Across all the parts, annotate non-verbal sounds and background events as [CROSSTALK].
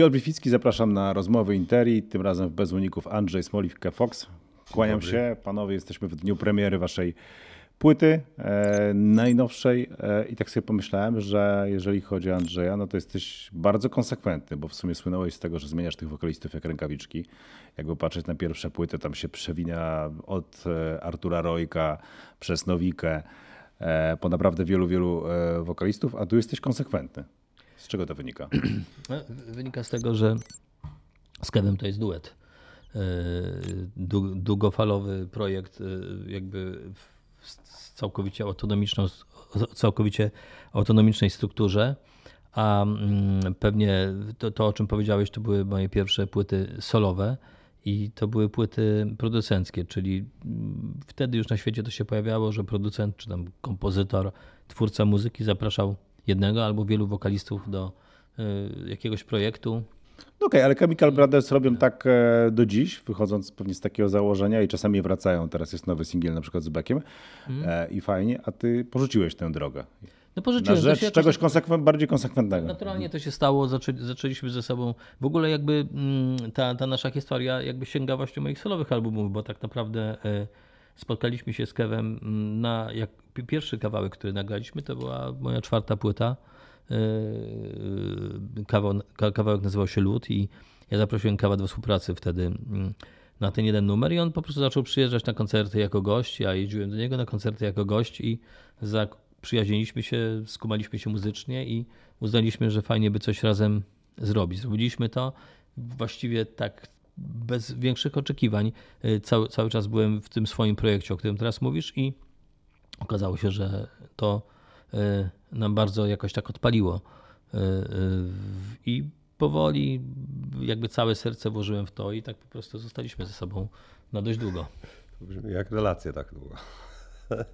Piotr Witwicki, zapraszam na rozmowy Interi, tym razem w Bez Uników Andrzej Smoliwka Fox. Kłaniam Dobry. się, panowie, jesteśmy w dniu premiery waszej płyty e, najnowszej e, i tak sobie pomyślałem, że jeżeli chodzi o Andrzeja, no to jesteś bardzo konsekwentny, bo w sumie słynąłeś z tego, że zmieniasz tych wokalistów jak rękawiczki. Jakby patrzeć na pierwsze płyty, tam się przewina od e, Artura Rojka przez Nowikę e, po naprawdę wielu, wielu e, wokalistów, a tu jesteś konsekwentny. Z czego to wynika? [CLEARS THROAT] No, wynika z tego, że z Kevem to jest duet. E, długofalowy projekt, e, jakby w całkowicie autonomiczną, całkowicie autonomicznej strukturze. A mm, pewnie to, to, o czym powiedziałeś, to były moje pierwsze płyty solowe i to były płyty producenckie, czyli mm, wtedy już na świecie to się pojawiało, że producent czy tam kompozytor, twórca muzyki zapraszał jednego albo wielu wokalistów do y, jakiegoś projektu. No okej, okay, ale Chemical Brothers robią tak e, do dziś, wychodząc pewnie z takiego założenia i czasami wracają. Teraz jest nowy singiel na przykład z Beckiem mm. i fajnie, a ty porzuciłeś tę drogę. No porzuciłem. Na rzecz czegoś konsekwent, bardziej konsekwentnego. Naturalnie to się stało, zaczę, zaczęliśmy ze sobą, w ogóle jakby mm, ta, ta nasza historia jakby sięga właśnie moich solowych albumów, bo tak naprawdę e, spotkaliśmy się z Kevem mm, na, jak pierwszy kawałek, który nagraliśmy, to była moja czwarta płyta. E, kawał, kawałek nazywał się Lud i ja zaprosiłem Kawa do współpracy wtedy mm, na ten jeden numer i on po prostu zaczął przyjeżdżać na koncerty jako gość. Ja jeździłem do niego na koncerty jako gość i zaprzyjaźniliśmy się, skumaliśmy się muzycznie i uznaliśmy, że fajnie by coś razem zrobić. Zrobiliśmy to właściwie tak bez większych oczekiwań. E, cały, cały czas byłem w tym swoim projekcie, o którym teraz mówisz i okazało się, że to e, nam bardzo jakoś tak odpaliło. E, I powoli jakby całe serce włożyłem w to i tak po prostu zostaliśmy ze sobą na dość długo. To brzmi jak relacja tak długo. [LAUGHS]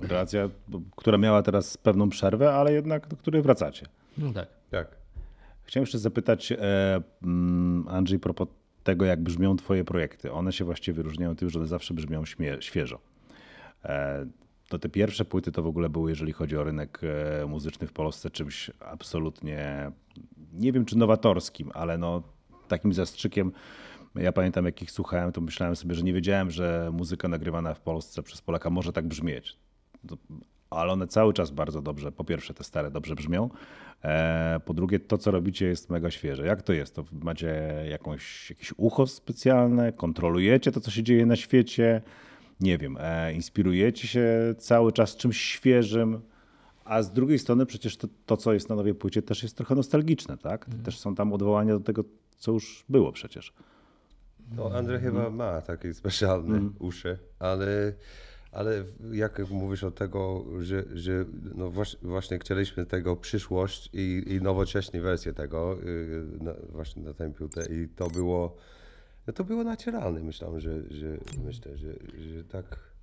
Relacja, która miała teraz pewną przerwę, ale jednak do której wracacie. No tak. tak. Chciałem jeszcze zapytać e, mm, Andrzej propos tego, jak brzmią twoje projekty. One się właściwie wyróżniają tym, że one zawsze brzmią świeżo. E, to te pierwsze płyty to w ogóle były, jeżeli chodzi o rynek e, muzyczny w Polsce, czymś absolutnie, nie wiem czy nowatorskim, ale no takim zastrzykiem. Ja pamiętam, jak ich słuchałem, to myślałem sobie, że nie wiedziałem, że muzyka nagrywana w Polsce przez Polaka może tak brzmieć. Ale one cały czas bardzo dobrze, po pierwsze te stare dobrze brzmią, po drugie to, co robicie jest mega świeże. Jak to jest? To macie jakąś, jakieś ucho specjalne, kontrolujecie to, co się dzieje na świecie, nie wiem, e, inspirujecie się cały czas czymś świeżym, a z drugiej strony przecież to, to co jest na nowej płycie też jest trochę nostalgiczne, tak? Mm. Też są tam odwołania do tego, co już było przecież. No Andrzej mm. chyba ma takie specjalne mm. uszy, ale, ale jak mówisz o tego, że, że no właśnie chcieliśmy tego przyszłość i, i nowocześnie wersję tego y, właśnie na tę płytę i to było no to było naturalne. Myślałem, że, że myślę, że, że tak.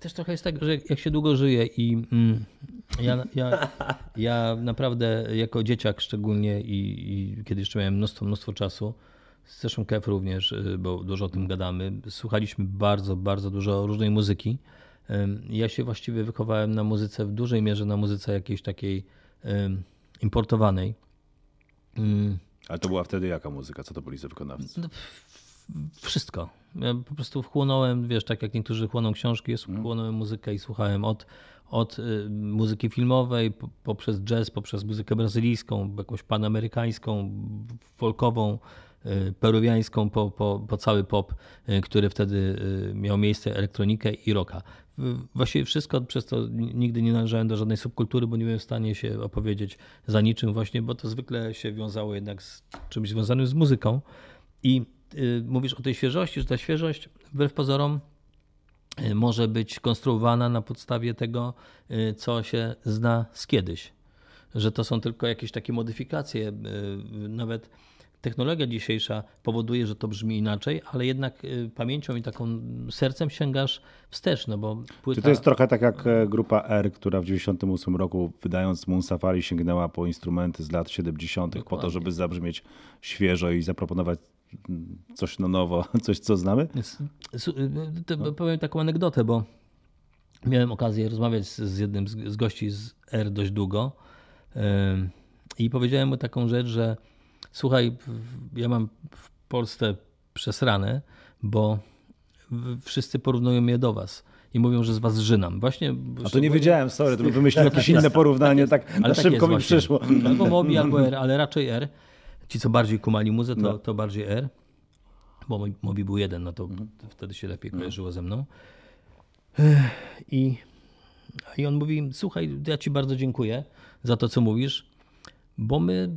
Też trochę jest tak, że jak się długo żyje i mm, ja, ja, ja naprawdę jako dzieciak szczególnie i, i kiedy jeszcze miałem mnóstwo, mnóstwo czasu, zresztą Kef również, y, bo dużo o tym gadamy, słuchaliśmy bardzo, bardzo dużo różnej muzyki. Ja się właściwie wychowałem na muzyce, w dużej mierze na muzyce jakiejś takiej importowanej. Ale to była wtedy jaka muzyka? Co to byli za wykonawcy? No, wszystko. Ja po prostu wchłonąłem, wiesz, tak jak niektórzy chłoną książki, jest mhm. wchłonąłem muzykę i słuchałem od, od y, muzyki filmowej, poprzez jazz, poprzez muzykę brazylijską, jakąś panamerykańską, folkową, peruwiańską, po, po, po cały pop, y, który wtedy miał miejsce, elektronikę i rocka. Właściwie wszystko, przez to nigdy nie należałem do żadnej subkultury, bo nie byłem w stanie się opowiedzieć za niczym właśnie, bo to zwykle się wiązało jednak z czymś związanym z muzyką. I y, mówisz o tej świeżości, że ta świeżość wbrew pozorom y, może być konstruowana na podstawie tego, y, co się zna z kiedyś. Że to są tylko jakieś takie modyfikacje, y, nawet technologia dzisiejsza powoduje, że to brzmi inaczej, ale jednak y, pamięcią i taką sercem sięgasz wstecz, no bo płyta... Czy to jest trochę tak jak e, grupa R, która w 98 roku wydając Moon Safari sięgnęła po instrumenty z lat 70. Dokładnie. po to, żeby zabrzmieć świeżo i zaproponować mm, coś na nowo, [LAUGHS] coś co znamy? No. Powiem taką anegdotę, bo miałem okazję rozmawiać z jednym z gości z R dość długo I powiedziałem mu taką rzecz, że słuchaj, ja mam w Polsce przesrane, bo wszyscy porównują mnie do was i mówią, że z was żynam. Właśnie. A to nie wiedziałem, sorry, to bym wymyślił jakieś inne porównanie, tak, ale na tak szybko mi przyszło. Albo Mobi, [LAUGHS] albo R, ale raczej R. Ci, co bardziej kumali muzę, to, no. to bardziej R. Bo Mobi był jeden, no to mhm. wtedy się lepiej no. kojarzyło ze mną. I, I on mówi, słuchaj, ja ci bardzo dziękuję za to, co mówisz, bo my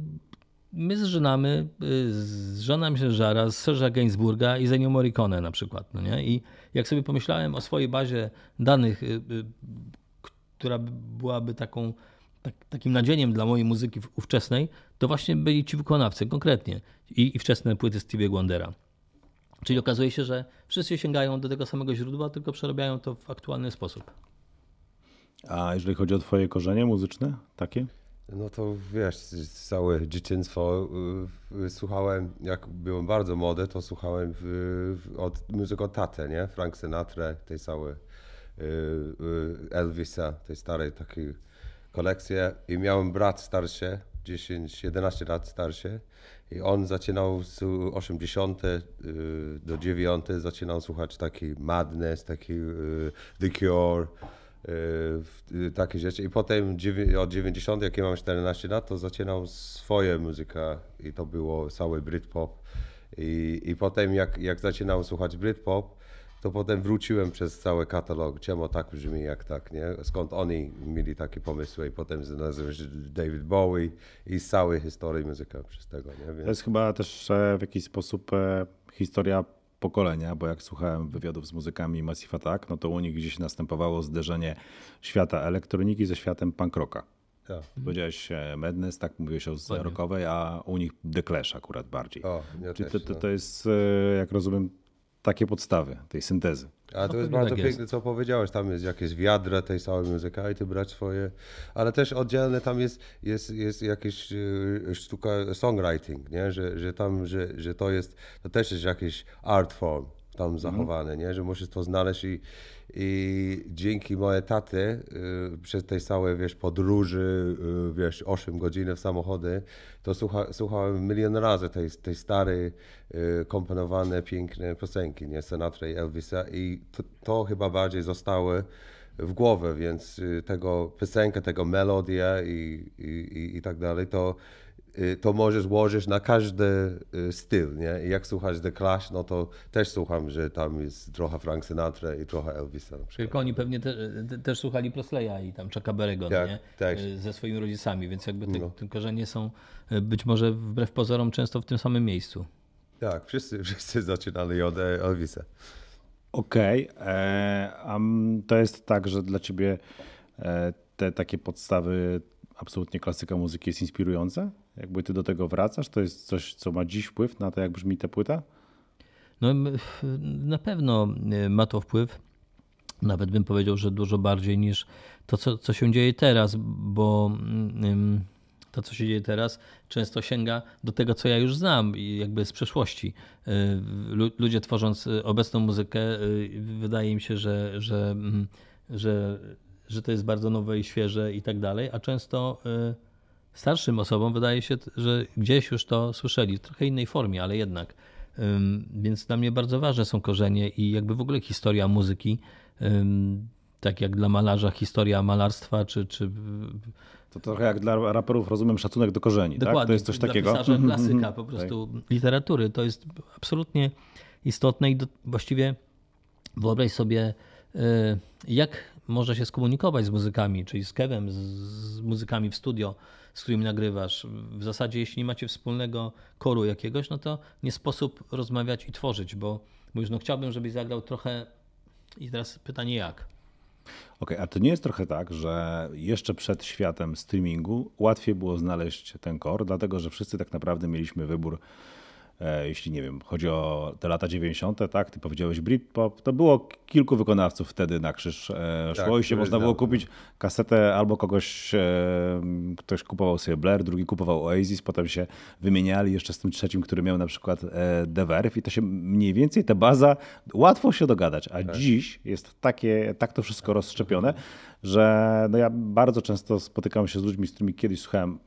my zżynamy, y, zżynam się żara z Serge'a Gainsburga i Zenio Morricone na przykład. No nie? I jak sobie pomyślałem o swojej bazie danych, y, y, która byłaby taką, tak, takim nadzieniem dla mojej muzyki ówczesnej, to właśnie byli ci wykonawcy konkretnie i, i wczesne płyty Stevie Wondera. Czyli okazuje się, że wszyscy sięgają do tego samego źródła, tylko przerabiają to w aktualny sposób. A jeżeli chodzi o twoje korzenie muzyczne, takie? No to wiesz, całe dzieciństwo y, słuchałem, jak byłem bardzo młody, to słuchałem w, od muzyki od nie? Frank Sinatra, tej całej y, y, Elvisa, tej starej takiej kolekcji. I miałem brat starszy, 10-11 lat starszy. I on zaczynał z 80 do 9 zaczynał słuchać taki Madness, taki The Cure, Y, takie rzeczy. I potem od 90, jak ja mam 14 lat, to zaczynał swoje muzyka i to było cały Britpop. I, i potem jak, jak zaczynałem słuchać Britpop, to potem wróciłem przez cały katalog, czemu tak brzmi jak tak, nie? Skąd oni mieli takie pomysły i potem znalazłem David Bowie i z całej historii muzyka przez tego, nie? Więc... To jest chyba też w jakiś sposób e, historia pokolenia, bo jak słuchałem wywiadów z muzykami Massive Attack, no to u nich gdzieś następowało zderzenie świata elektroniki ze światem punk rocka. Ja. Powiedziałeś e, Madness, tak mówiłeś o z rockowej, a u nich The Clash akurat bardziej. O, ja Czyli też, to, to, no. to jest, e, jak rozumiem, takie podstawy tej syntezy. A to jest bardzo tak piękne, co powiedziałeś. Tam jest jakieś wiadra tej całej muzyki i ty brać swoje. Ale też oddzielne tam jest, jest, jest jakieś e, sztuka songwriting, nie? Że, że tam, że, że to jest, to też jest jakiś art form tam zachowane, nie? Że musisz to znaleźć i, i dzięki mojej taty y, przez tej całej, wiesz, podróży, y, wiesz, 8 godzin w samochody, to słucha, słuchałem milion razy tej, tej starej, y, komponowane, piękne piosenki, nie? Sinatra i Elvisa i to, to chyba bardziej zostały w głowę, więc tego piosenkę, tego melodię i, i, i tak dalej, to to możesz łożyć na każdy y, styl, nie? I jak słuchasz The Clash, no to też słucham, że tam jest trochę Frank Sinatra i trochę Elvisa na Tylko oni pewnie te, te, też słuchali Presleya i tam Chucka Berry'ego, tak, nie? Tak. Ze swoimi rodzicami, więc jakby te, no. te korzenie są być może wbrew pozorom często w tym samym miejscu. Tak, wszyscy, [LAUGHS] wszyscy zaczynali od Elvisa. Okej, okay. E, to jest tak, że dla ciebie e, te takie podstawy absolutnie klasyka muzyki jest inspirująca? Jakby ty do tego wracasz, to jest coś, co ma dziś wpływ na to, jak brzmi ta płyta? No na pewno e, ma to wpływ. Nawet bym powiedział, że dużo bardziej niż to, co, co się dzieje teraz, bo mm, to, co się dzieje teraz, często sięga do tego, co ja już znam i jakby z przeszłości. E, ludzie tworząc obecną muzykę, e, wydaje mi się, że, że, mm, że że to jest bardzo nowe i świeże i tak dalej, a często starszym osobom wydaje się, że gdzieś już to słyszeli w trochę innej formie, ale jednak. Więc dla mnie bardzo ważne są korzenie i jakby w ogóle historia muzyki, tak jak dla malarza historia malarstwa, czy, czy to trochę jak dla raperów rozumiem szacunek do korzeni, Dokładnie, tak? To jest coś takiego. [LAUGHS] klasyka po prostu tak. literatury. To jest absolutnie istotne i do, właściwie wyobraź sobie, y, jak może się skomunikować z muzykami, czyli z Kevem, z, muzykami w studio, z którymi nagrywasz. W zasadzie, jeśli nie macie wspólnego koru jakiegoś, no to nie sposób rozmawiać i tworzyć, bo mówisz, no chciałbym, żebyś zagrał trochę. I teraz pytanie jak? Okej, okay, a to nie jest trochę tak, że jeszcze przed światem streamingu łatwiej było znaleźć ten kor, dlatego że wszyscy tak naprawdę mieliśmy wybór jeśli nie wiem, chodzi o te lata 90., tak? Ty powiedziałeś Britpop, to było kilku wykonawców wtedy na krzyż e, szło tak, i się można było kupić kasetę albo kogoś, e, ktoś kupował sobie Blair, drugi kupował Oasis, potem się wymieniali jeszcze z tym trzecim, który miał na przykład The Verve i to się mniej więcej, ta baza, łatwo się dogadać, a tak. dziś jest takie, tak to wszystko rozszczepione, że no ja bardzo często spotykam się z ludźmi, z którymi kiedyś słuchałem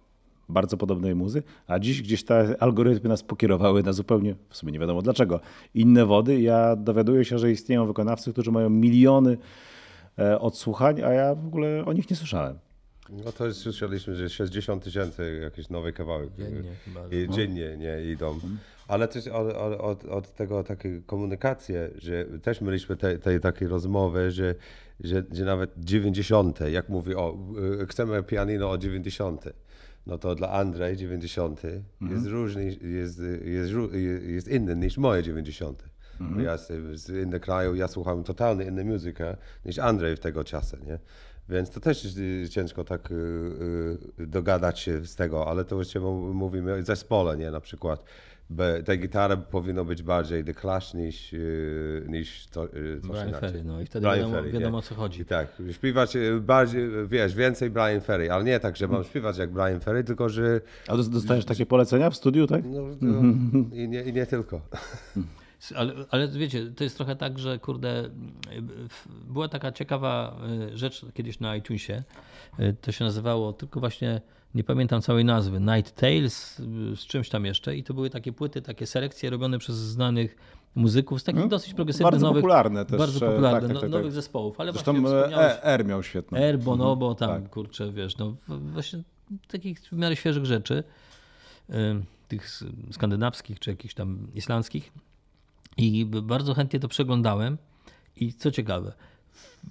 bardzo podobnej muzy, a dziś gdzieś te algorytmy nas pokierowały na zupełnie, w sumie nie wiadomo dlaczego, inne wody. Ja dowiaduję się, że istnieją wykonawcy, którzy mają miliony e, odsłuchań, a ja w ogóle o nich nie słyszałem. No to słyszeliśmy, że 60 tysięcy jakieś nowe kawałek Dziennie chyba. i dziennie nie idą. Ale też od, od, od, tego takie komunikacje, że też mieliśmy tej te, takiej rozmowy, że, że, że nawet 90, jak mówi, o, y, chcemy pianino o 90. No to dla Andrzej 90 jest różny, jest, jest, jest inny niż moje 90. Bo Ja z, z innego kraju, ja słucham totalnie innej muzyki niż Andrzej w tego czasu, nie? Więc to też jest y, ciężko tak y, y, dogadać się z tego, ale to właściwie mówimy o zespole, nie? Na przykład be- ta gitara powinna być bardziej The Clash niż, y, niż to, y, coś Brian inaczej. Ferry, no i wtedy Brian wiadomo, Ferry, wiadomo o co chodzi. I tak, śpiewać y, bardziej, wiesz, więcej Brian Ferry, ale nie tak, że mam śpiewać jak Brian Ferry, tylko że A dos- dostajesz takie polecenia w studiu, tak? no, no, [LAUGHS] i, nie, i nie tylko. Ale, ale wiecie, to jest trochę tak, że kurde, była taka ciekawa rzecz kiedyś na iTunesie. To się nazywało tylko właśnie, nie pamiętam całej nazwy, Night Tales y, z czymś tam jeszcze. I to były takie płyty, takie selekcje robione przez znanych muzyków z takich dosyć progresywnych, bardzo nowych, popularne też, bardzo e, popularnych, tak, tak, no, tak, nowych tak. zespołów. Ale Zresztą R miał świetne. Air, Bonobo, tam tak. kurczę, wiesz, no właśnie takich w miarę świeżych rzeczy, tych skandynawskich czy jakichś tam islandzkich. I bardzo chętnie to przeglądałem. I co ciekawe,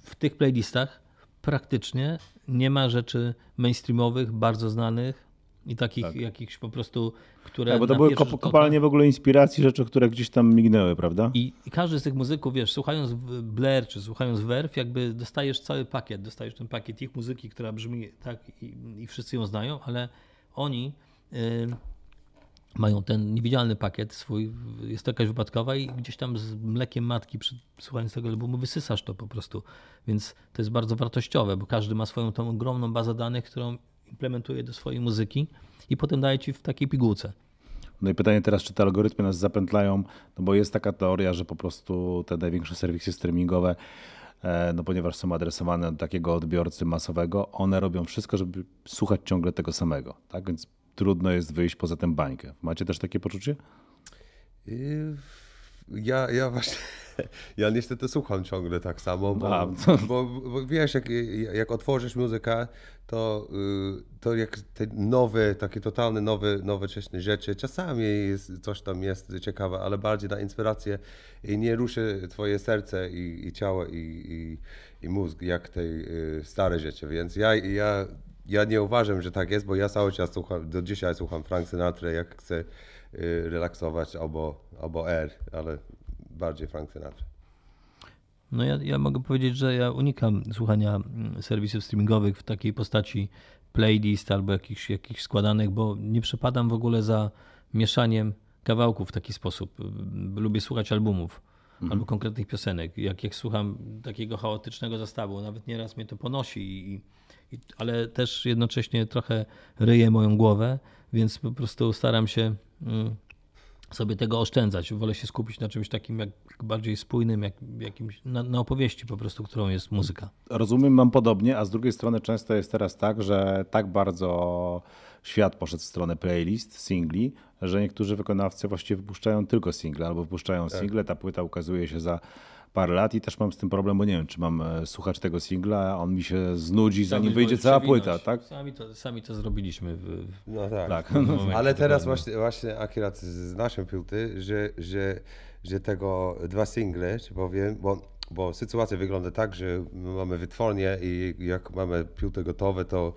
w tych playlistach praktycznie nie ma rzeczy mainstreamowych, bardzo znanych i takich jakichś po prostu, które. Tak, bo to były kop- kopalnie w ogóle inspiracji, rzeczy, które gdzieś tam mignęły, prawda? i, I każdy z tych muzyków, wiesz, słuchając Blair czy słuchając Verve, jakby dostajesz cały pakiet, dostajesz ten pakiet ich muzyki, która brzmi tak i, i wszyscy ją znają, ale oni y, mają ten niewidzialny pakiet swój, jest to jakaś wypadkowa i gdzieś tam z mlekiem matki słuchając tego albumu wysysasz to po prostu. Więc to jest bardzo wartościowe, bo każdy ma swoją tą ogromną bazę danych, którą implementuje do swojej muzyki i potem daje ci w takiej pigułce. No i pytanie teraz, czy te algorytmy nas zapętlają, no bo jest taka teoria, że po prostu te największe serwisy streamingowe, e, no ponieważ są adresowane do takiego odbiorcy masowego, one robią wszystko, żeby słuchać ciągle tego samego, tak? Więc trudno jest wyjść poza tę bańkę. Macie też takie poczucie? I ja, ja właśnie, [LAUGHS] ja niestety słucham ciągle tak samo, bo, A, bo, bo wiesz, jak, jak otworzysz muzykę, to, y, to jak te nowe, takie totalne nowe, nowocześne rzeczy, czasami jest, coś tam jest ciekawe, ale bardziej na inspirację i nie ruszy twoje serce i, i ciało i, i, i mózg, jak te y, stare rzeczy, więc ja, ja, ja nie uważam, że tak jest, bo ja cały czas słucham, do dzisiaj słucham Frank Sinatra, jak chcę y, relaksować albo, albo R, ale bardziej Frank Sinatra. No ja, ja mogę powiedzieć, że ja unikam słuchania mm, serwisów streamingowych w takiej postaci playlist albo jakichś, jakichś składanych, bo nie przepadam w ogóle za mieszaniem kawałków w taki sposób. Lubię słuchać albumów albo konkretnych piosenek. Jak, jak słucham takiego chaotycznego zestawu, nawet nieraz mnie to ponosi, i, i, ale też jednocześnie trochę ryje moją głowę, więc po prostu staram się mm, sobie tego oszczędzać. Wolę się skupić na czymś takim jak bardziej spójnym, jak, jakimś, na, na opowieści po prostu, którą jest muzyka. Rozumiem, mam podobnie, a z drugiej strony często jest teraz tak, że tak bardzo świat poszedł w stronę playlist, singli, że niektórzy wykonawcy właściwie wypuszczają tylko single albo wypuszczają single, ta płyta ukazuje się za parę lat i też mam z tym problem, bo nie wiem, czy mam e, słuchać tego singla, a on mi się znudzi, zanim wyjdzie cała płyta, tak? Sami to, sami to zrobiliśmy. W, w, No tak. Tak. momencie, Ale teraz właśnie, właśnie akurat z naszej płyty, że, że, że tego dwa single, czy powiem, bo, bo sytuacja wygląda tak, że my mamy wytwórnię i jak mamy płyty gotowe, to,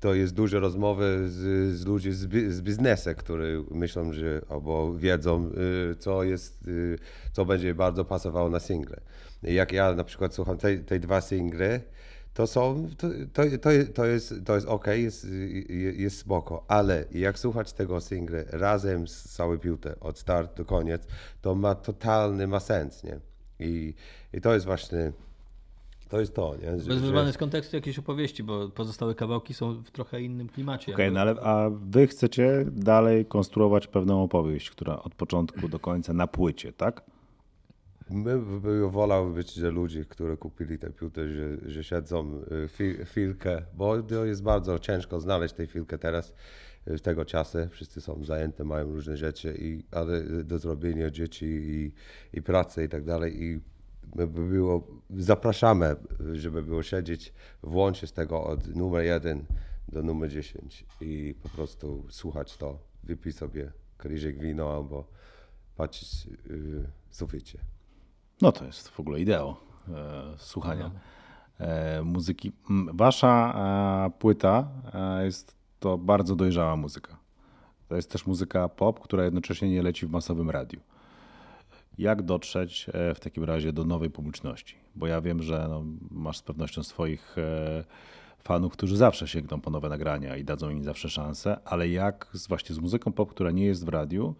to jest dużo rozmowy z, z ludźmi z, bi- z biznesu, którzy myślą, że albo wiedzą, y, co jest, y, co będzie bardzo pasowało na single. Jak ja na przykład słucham tej, tej dwa single, to są, to, to, to, jest, to jest ok, jest, jest spoko, ale jak słuchać tego single razem z całą piłtę, od start do koniec, to ma totalny ma sens, nie? I, i to jest właśnie, to jest to, nie? Że, Bez wyrwane z kontekstu jakieś opowieści, bo pozostałe kawałki są w trochę innym klimacie. Okej, jakby. no ale a wy chcecie dalej konstruować pewną opowieść, która od początku do końca na płycie, tak? My by wolał być, że ludzie, którzy kupili te płyty, że, że siedzą y, chwilkę, bo to jest bardzo ciężko znaleźć tę chwilkę teraz w tego czasu. Wszyscy są zajęte, mają różne rzeczy, i, ale do zrobienia dzieci i, i pracy i tak dalej. I by było, zapraszamy, żeby było siedzieć w łączy z tego od numer jeden do numer 10 i po prostu słuchać to, wypić sobie kryżyk wino albo patrzeć yy, w suficie. No to jest w ogóle ideał e, słuchania e, muzyki. Wasza e, płyta e, jest to bardzo dojrzała muzyka. To jest też muzyka pop, która jednocześnie nie leci w masowym radiu. Jak dotrzeć e, w takim razie do nowej publiczności? Bo ja wiem, że no, masz z pewnością swoich e, fanów, którzy zawsze sięgną po nowe nagrania i dadzą im zawsze szansę, ale jak z, właśnie z muzyką pop, która nie jest w radiu,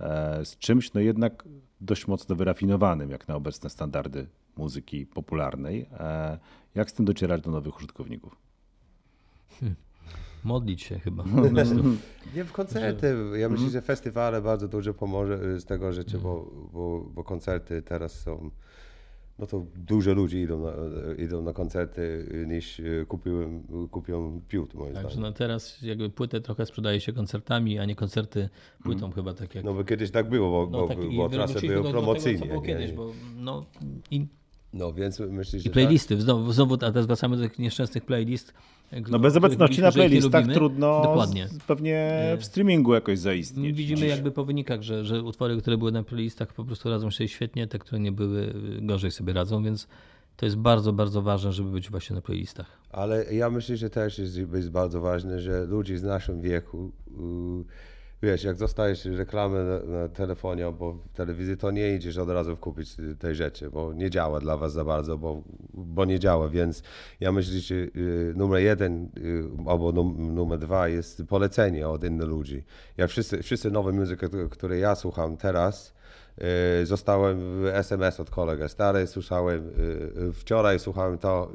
e, z czymś no jednak dość mocno wyrafinowanym, jak na obecne standardy muzyki popularnej, jak z tym docierać do nowych użytkowników? Hmm modlić się chyba. Nie w koncerty. Ja myślę, mhm. że festiwale bardzo dużo pomoże z tego rzeczy, mhm. bo, bo, bo koncerty teraz są no to dużo ludzi idą na, idą na koncerty niż kupiłem, kupią piłt, moim Także zdaniem. no teraz jakby płytę trochę sprzedaje się koncertami, a nie koncerty płytą mm. chyba tak jak... No bo kiedyś tak było, bo, no, tak, bo, bo trasy były promocyjnie. Tego, kiedyś, bo no i no więc myślę, że. I playlisty. Tak? Znowu, znowu, a teraz wracamy do tych nieszczęsnych playlist. No bez obecności na playlistach trudno Dokładnie. pewnie w streamingu jakoś zaistnieć. Widzimy dziś. jakby po wynikach, że, że utwory, które były na playlistach po prostu radzą sobie świetnie, te, które nie były, gorzej sobie radzą, więc to jest bardzo, bardzo ważne, żeby być właśnie na playlistach. Ale ja myślę, że też jest, jest bardzo ważne, że ludzie z naszym wieku wiesz, jak dostajesz reklamę na, na, telefonie albo w telewizji, to nie idziesz od razu kupić tej rzeczy, bo nie działa dla was za bardzo, bo, bo nie działa, więc ja myślę, że y, numer jeden y, albo num, numer dwa jest polecenie od innych ludzi. Ja wszyscy, wszyscy nowe muzyki, które ja słucham teraz, zostałem SMS od kolegę stary, słyszałem, y, y, wczoraj słuchałem to,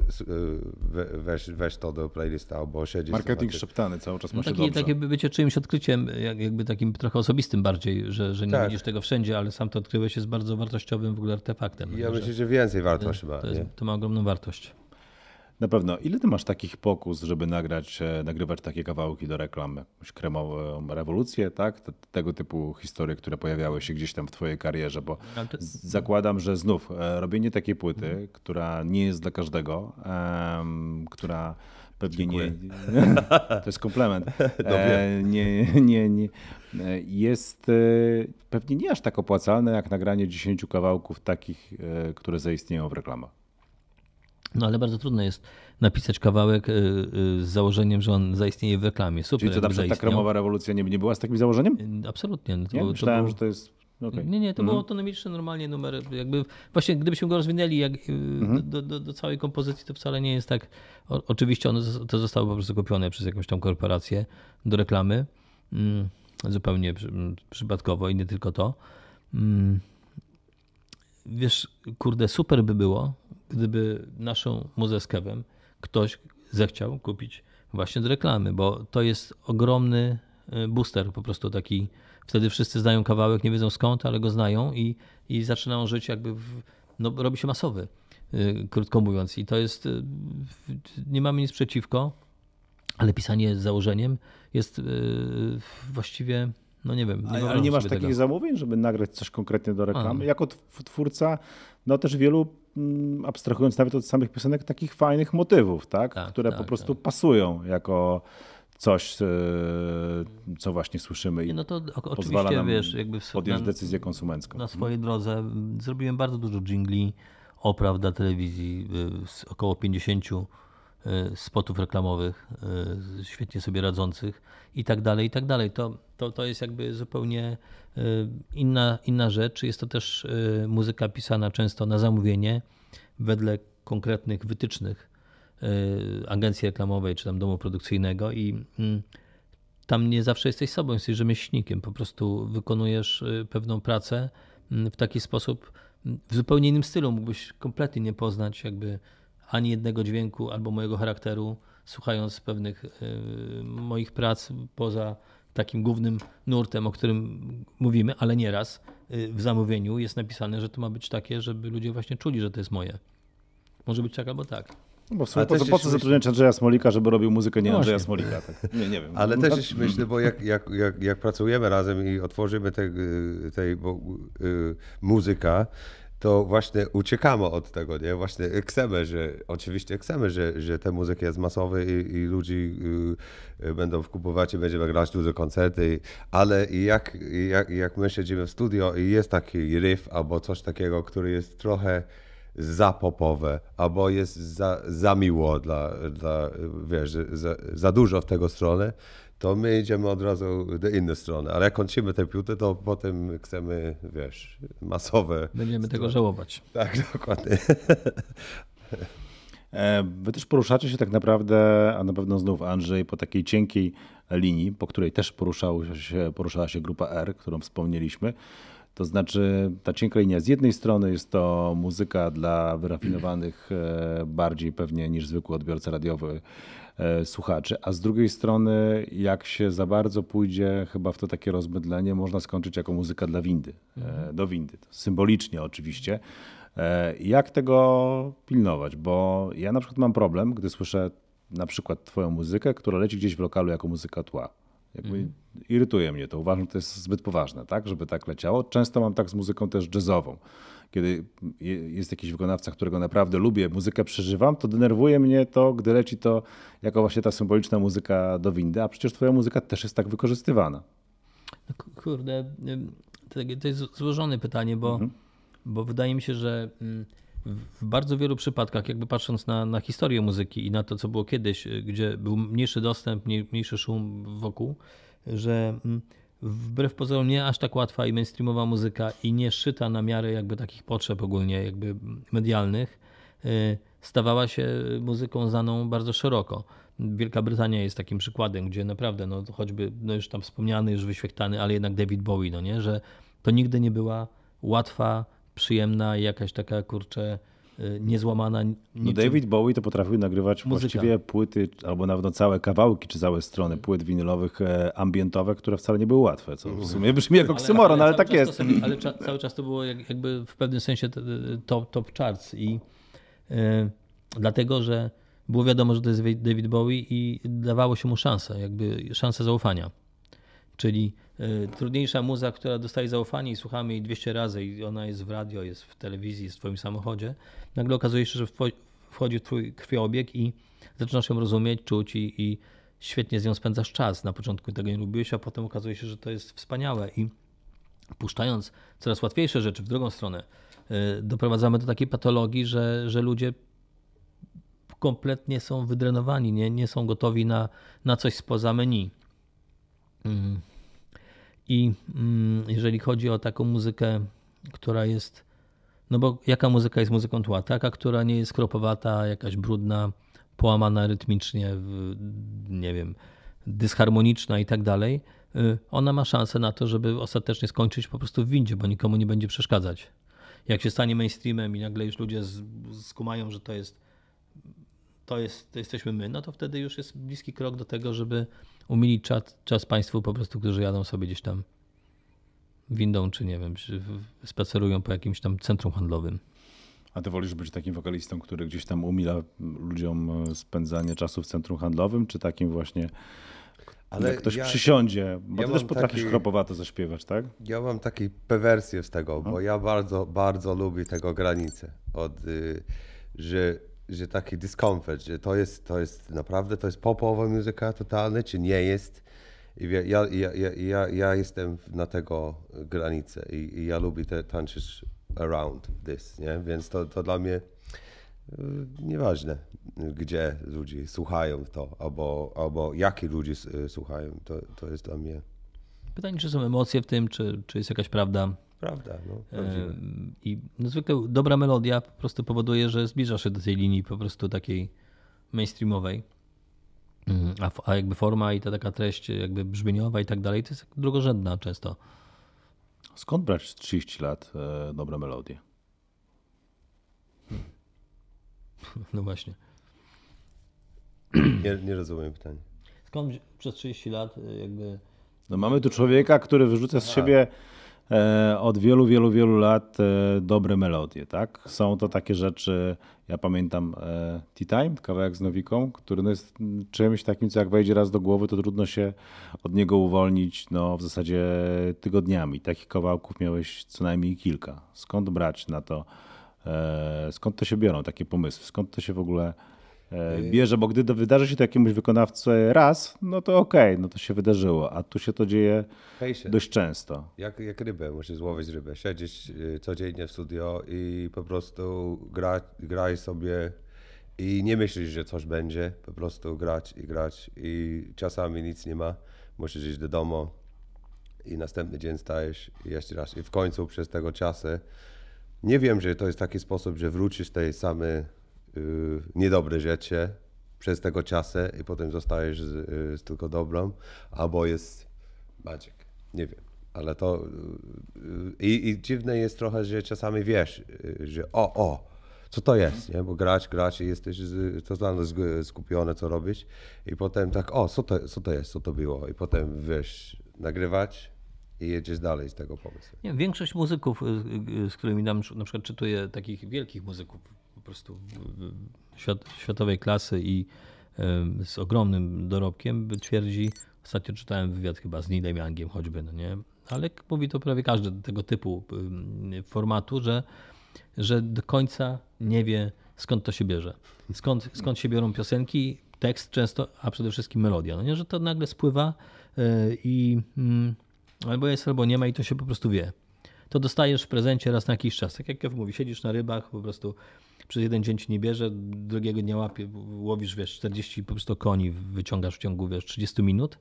weź, weź to do playlista albo siedzieć. Marketing szeptany cały czas ma no, taki, Takie bycie czyimś odkryciem, jakby takim trochę osobistym bardziej, że, że nie tak. widzisz tego wszędzie, ale sam to odkryłeś jest bardzo wartościowym w ogóle artefaktem. Ja myślę, że więcej wartość to, ma. To, jest, to ma ogromną wartość. Na pewno. Ile ty masz takich pokus, żeby nagrać, e, nagrywać takie kawałki do reklam? Jakąś kremową rewolucję, tak? Tego typu historie, które pojawiały się gdzieś tam w twojej karierze, bo to... zakładam, że znów e, robienie takiej płyty, hmm. która nie jest dla każdego, um, która pewnie nie. [LAUGHS] To jest komplement. [LAUGHS] No e, nie, nie, nie. Jest pewnie nie aż tak opłacalne jak nagranie 10 kawałków takich, które zaistnieją w reklamach. No ale bardzo trudno jest napisać kawałek y, y, z założeniem, że on zaistnieje w reklamie. Super, Czyli to na przykład ta kremowa rewolucja nie, nie była z takim założeniem? Absolutnie. No to nie? Myślałem, to było... że to jest... Okay. Nie, nie, to mhm. był autonomiczny normalnie numer. Jakby właśnie gdybyśmy go rozwinęli jak, mhm. do, do, do, całej kompozycji, to wcale nie jest tak. O, oczywiście ono to zostało po prostu kupione przez jakąś tam korporację do reklamy. Mm, zupełnie przy, przypadkowo i nie tylko to. Mm, wiesz, kurde, super by było, gdyby naszą muzę z ktoś zechciał kupić właśnie do reklamy, bo to jest ogromny y, booster, po prostu taki. Wtedy wszyscy znają kawałek, nie wiedzą skąd, ale go znają i, i zaczynają żyć jakby, w, no, robi się masowy, y, krótko mówiąc. I to jest, y, nie mamy nic przeciwko, ale pisanie z założeniem jest właściwie no nie wiem. Nie ale, ale nie masz takich tego. zamówień, żeby nagrać coś konkretnie do reklamy? A. Jako twórca, no też wielu, mm, abstrahując nawet od samych piosenek, takich fajnych motywów, tak? tak które tak, po prostu tak. pasują jako coś, e, co właśnie słyszymy i no to pozwala nam wiesz, jakby w, podjąć na, decyzję konsumencką. Na swojej drodze zrobiłem bardzo dużo jingli, opraw dla telewizji, y, około 50 Y, spotów reklamowych, y, świetnie sobie radzących i tak dalej, i tak dalej. To, to, to jest jakby zupełnie y, inna, inna rzecz. Jest to też muzyka pisana często na zamówienie, wedle konkretnych wytycznych agencji reklamowej czy tam domu produkcyjnego i mm, tam nie zawsze jesteś sobą, jesteś rzemieślnikiem, po prostu wykonujesz pewną pracę mm, w taki sposób, w zupełnie innym stylu. Mógłbyś kompletnie nie poznać jakby ani jednego dźwięku albo mojego charakteru, słuchając pewnych moich prac poza takim głównym nurtem, o którym mówimy, ale nieraz y, w zamówieniu jest napisane, że to ma być takie, żeby ludzie właśnie czuli, że to jest moje. Może być tak albo tak. No bo w sumie po, co- po co zatrudniać Andrzeja Smolika, żeby robił muzykę nie No Andrzeja. Smolika? Tak. [LAUGHS] Nie, nie wiem. Ale No, też tak- myślę, bo jak, jak, jak, jak pracujemy razem i otworzymy tej, tej bo, y, muzyka, to właśnie uciekamy od tego, nie? Właśnie chcemy, że oczywiście chcemy, że, że ta muzyka jest masowa i, i ludzi y, y, będą kupować i będziemy grać duże koncerty, ale jak, jak, jak my siedzimy w studio i jest taki riff albo coś takiego, który jest trochę za popowe, albo jest za, za miło dla, dla wiesz, za, za dużo w tego stronę, to my idziemy od razu do innej strony. Ale jak kończymy te piłty, to potem chcemy, wiesz, masowe. Będziemy tego żałować. Tak, [LAUGHS] dokładnie. E, Wy też poruszacie się tak naprawdę, a na pewno znów Andrzej, po takiej cienkiej linii, po której też poruszał się, poruszała się grupa R, którą wspomnieliśmy. To znaczy ta cienka linia z jednej strony jest to muzyka dla wyrafinowanych e, bardziej pewnie niż zwykły odbiorca radiowy słuchaczy, a z drugiej strony jak się za bardzo pójdzie chyba w to takie rozmydlenie, można skończyć jako muzyka dla windy, e, do windy. Symbolicznie oczywiście. E, Jak tego pilnować? Bo ja na przykład mam problem, gdy słyszę na przykład twoją muzykę, która leci gdzieś w lokalu jako muzyka tła. Jakby Irytuje mnie to. Uważam, że to jest zbyt poważne, tak, żeby tak leciało. Często mam tak z muzyką też jazzową. Kiedy je- jest jakiś wykonawca, którego naprawdę lubię, muzykę przeżywam, to denerwuje mnie to, gdy leci to jako właśnie ta symboliczna muzyka do windy, a przecież twoja muzyka też jest tak wykorzystywana. No, ku- kurde, to, jest złożone pytanie, bo, bo wydaje mi się, że w bardzo wielu przypadkach, jakby patrząc na, na historię muzyki i na to, co było kiedyś, y, gdzie był mniejszy dostęp, mniej- mniejszy szum wokół, że wbrew pozorom nie aż tak łatwa i mainstreamowa muzyka i nie szyta na miarę jakby takich potrzeb ogólnie jakby medialnych, y, stawała się muzyką znaną bardzo szeroko. Wielka Brytania jest takim przykładem, gdzie naprawdę, no choćby no już tam wspomniany, już wyświechtany, ale jednak David Bowie, no nie, że to nigdy nie była łatwa, przyjemna i jakaś taka kurczę y, niezłamana. No niczym- David Bowie to potrafił nagrywać Muzyka. właściwie płyty, albo nawet no całe kawałki, czy całe strony płyt winylowych e, ambientowe, które wcale nie były łatwe, co w sumie brzmi jak oksymoron, ale, cały tak czas jest. To ale cza, cały czas to było jak, jakby w pewnym sensie top, top charts i y, dlatego, że było wiadomo, że to jest David Bowie i dawało się mu szansę, jakby szansę zaufania. Czyli trudniejsza muza, która dostaje zaufanie i słuchamy jej 200 razy i ona jest w radio, jest w telewizji, jest w twoim samochodzie, nagle okazuje się, że wchodzi w twój krwiobieg i zaczynasz ją rozumieć, czuć i, i świetnie z nią spędzasz czas. Na początku tego nie lubiłeś, a potem okazuje się, że to jest wspaniałe i puszczając coraz łatwiejsze rzeczy w drugą stronę, y, doprowadzamy do takiej patologii, że, że ludzie kompletnie są wydrenowani, nie, nie są gotowi na, na coś spoza menu. Mm. I mm, jeżeli chodzi o taką muzykę, która jest, no bo jaka muzyka jest muzyką tła? Taka, która nie jest kropowata, jakaś brudna, połamana rytmicznie, nie wiem, dysharmoniczna i tak dalej, y, ona ma szansę na to, żeby ostatecznie skończyć po prostu w windzie, bo nikomu nie będzie przeszkadzać. Jak się stanie mainstreamem i nagle już ludzie skumają, że to jest to, jest, to jesteśmy my, no to wtedy już jest bliski krok do tego, żeby umilić czas, czas Państwu po prostu, którzy jadą sobie gdzieś tam windą, czy nie wiem, czy spacerują po jakimś tam centrum handlowym. A ty wolisz być takim wokalistą, który gdzieś tam umila ludziom spędzanie czasu w centrum handlowym, czy takim właśnie, Ale jak ktoś ja- przysiądzie, bo ja ty też potrafisz taki- kropowato zaśpiewać, tak? Ja mam taką perwersję z tego, bo ja bardzo, bardzo lubię tego granicę. Od, y, że, że taki dyskomfort, że to jest, to jest naprawdę, to jest popowa muzyka totalna, czy nie jest. I ja, ja, ja, ja, ja jestem na tego granicy i, i ja lubię te tańczyć around this, nie? Więc to, to dla mnie y, nieważne, gdzie ludzie słuchają to, albo, albo jaki ludzie y, słuchają, to, to jest dla mnie Pytanie, czy są emocje w tym, czy, czy jest jakaś prawda. Prawda. No, E. I no, zwykle dobra melodia po prostu powoduje, że zbliża się do tej linii po prostu takiej mainstreamowej. Mhm. A, a jakby forma i ta taka treść jakby brzmieniowa i tak dalej, to jest drugorzędna często. Skąd brać 30 lat e, dobre melodie? [LAUGHS] No właśnie. Nie, nie rozumiem pytania. Skąd przez 30 lat y, jakby No mamy tu człowieka, który wyrzuca z siebie e, od wielu, wielu, wielu lat e, dobre melodie, tak? Są to takie rzeczy, ja pamiętam e, Tea Time, kawałek z Nowiką, który no jest czymś takim, co jak wejdzie raz do głowy, to trudno się od niego uwolnić, no w zasadzie tygodniami. Takich kawałków miałeś co najmniej kilka. Skąd brać na to, e, skąd to się biorą takie pomysły, skąd to się w ogóle e, bierze, bo gdy wydarzy się to jakiemuś wykonawcy raz, no to okej, no to się wydarzyło, a tu się to dzieje dość często. Jak, jak rybę, musisz złowić rybę. Siedzisz y, codziennie w studio i po prostu gra, graj sobie i nie myślisz, że coś będzie. Po prostu grać i grać i czasami nic nie ma. Musisz iść do domu i następny dzień stajesz i jeszcze raz. I w końcu przez tego czasu nie wiem, że to jest taki sposób, że wrócisz tej same y, niedobre rzeczy przez tego czasu i potem zostajesz z, y, z tylko dobrą, albo jest magic. Nie wiem, ale to y, i, i dziwne jest trochę, że czasami wiesz, y, że o, o, co to jest, nie? Bo grać, grać i jesteś totalnie skupiony, co robisz i potem tak, o, co to, co to jest, co to było i potem wiesz, nagrywać i jedziesz dalej z tego pomysłu. Nie, większość muzyków, y, y, z którymi nam na przykład czytuję, takich wielkich muzyków, prostu y, świat, światowej klasy i y, z ogromnym dorobkiem, twierdzi, ostatnio czytałem wywiad chyba z Neilem Youngiem choćby, no nie? ale mówi to prawie każdy tego typu y, formatu, że, że do końca nie wie skąd to się bierze. Skąd, skąd się biorą piosenki, tekst często, a przede wszystkim melodia. No nie, że to nagle spływa i mm, albo jest, albo nie ma i to się po prostu wie. To dostajesz w prezencie raz na jakiś czas. Tak jak Kev mówi, siedzisz na rybach, po prostu przez jeden dzień ci nie bierze, drugiego dnia łapie, łowisz, wiesz, 40 po prostu koni, wyciągasz w ciągu, wiesz, 30 minut